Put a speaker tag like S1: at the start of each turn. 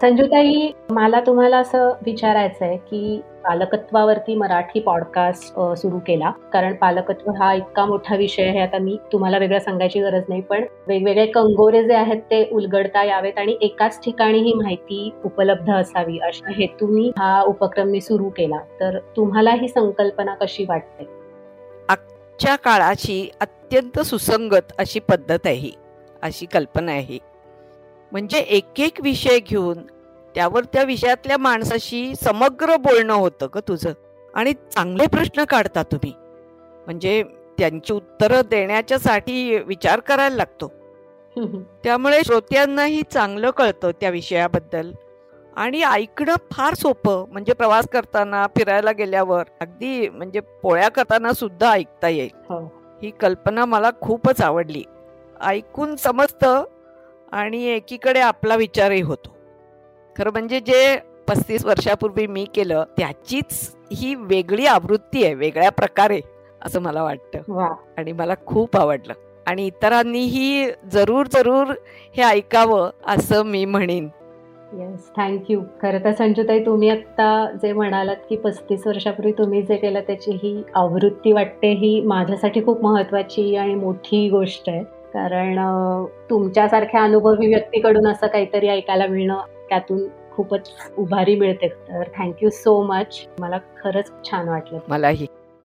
S1: संजूताई मला तुम्हाला असं विचारायचं आहे की पालकत्वावरती मराठी पॉडकास्ट सुरू केला. कारण पालकत्व हा इतका मोठा विषय आहे आता मी तुम्हाला वेगळं सांगायची गरज नाही पण वेगवेगळे कंगोरे जे आहेत ते उलगडता यावेत आणि एकाच ठिकाणी ही माहिती उपलब्ध असावी अशा हेतूनी हा उपक्रम मी सुरू केला. तर तुम्हाला ही संकल्पना कशी वाटते?
S2: आजच्या काळाची अत्यंत सुसंगत अशी पद्धत आहे अशी कल्पना आहे म्हणजे एक एक विषय घेऊन त्यावर त्या विषयातल्या माणसाशी समग्र बोलणं होतं ग तुझं. आणि चांगले प्रश्न काढता तुम्ही. म्हणजे त्यांची उत्तरं देण्याच्यासाठी विचार करायला लागतो. त्यामुळे श्रोत्यांनाही चांगलं कळतं त्या विषयाबद्दल. आणि ऐकणं फार सोपं. म्हणजे प्रवास करताना फिरायला गेल्यावर अगदी म्हणजे पोळ्या करताना सुद्धा ऐकता येईल. हो. ही कल्पना मला खूपच आवडली. ऐकून समजतं आणि एकीकडे आपला विचारही होतो. खरं म्हणजे जे पस्तीस वर्षापूर्वी मी केलं त्याचीच ही वेगळी आवृत्ती आहे वेगळ्या प्रकारे असं मला वाटतं. आणि मला खूप आवडलं. आणि इतरांनीही जरूर जरूर हे ऐकावं असं मी म्हणेन.
S1: येस थँक्यू खरं तर संजुताई तुम्ही आता जे म्हणालात की पस्तीस वर्षापूर्वी तुम्ही जे केलं त्याची ही आवृत्ती वाटते ही माझ्यासाठी खूप महत्वाची आणि मोठी गोष्ट आहे. कारण तुमच्यासारख्या अनुभवी व्यक्तीकडून असं काहीतरी ऐकायला मिळणं त्यातून खूपच उभारी मिळते. तर थँक्यू सो मच. मला खरंच छान वाटलं.
S2: मलाही.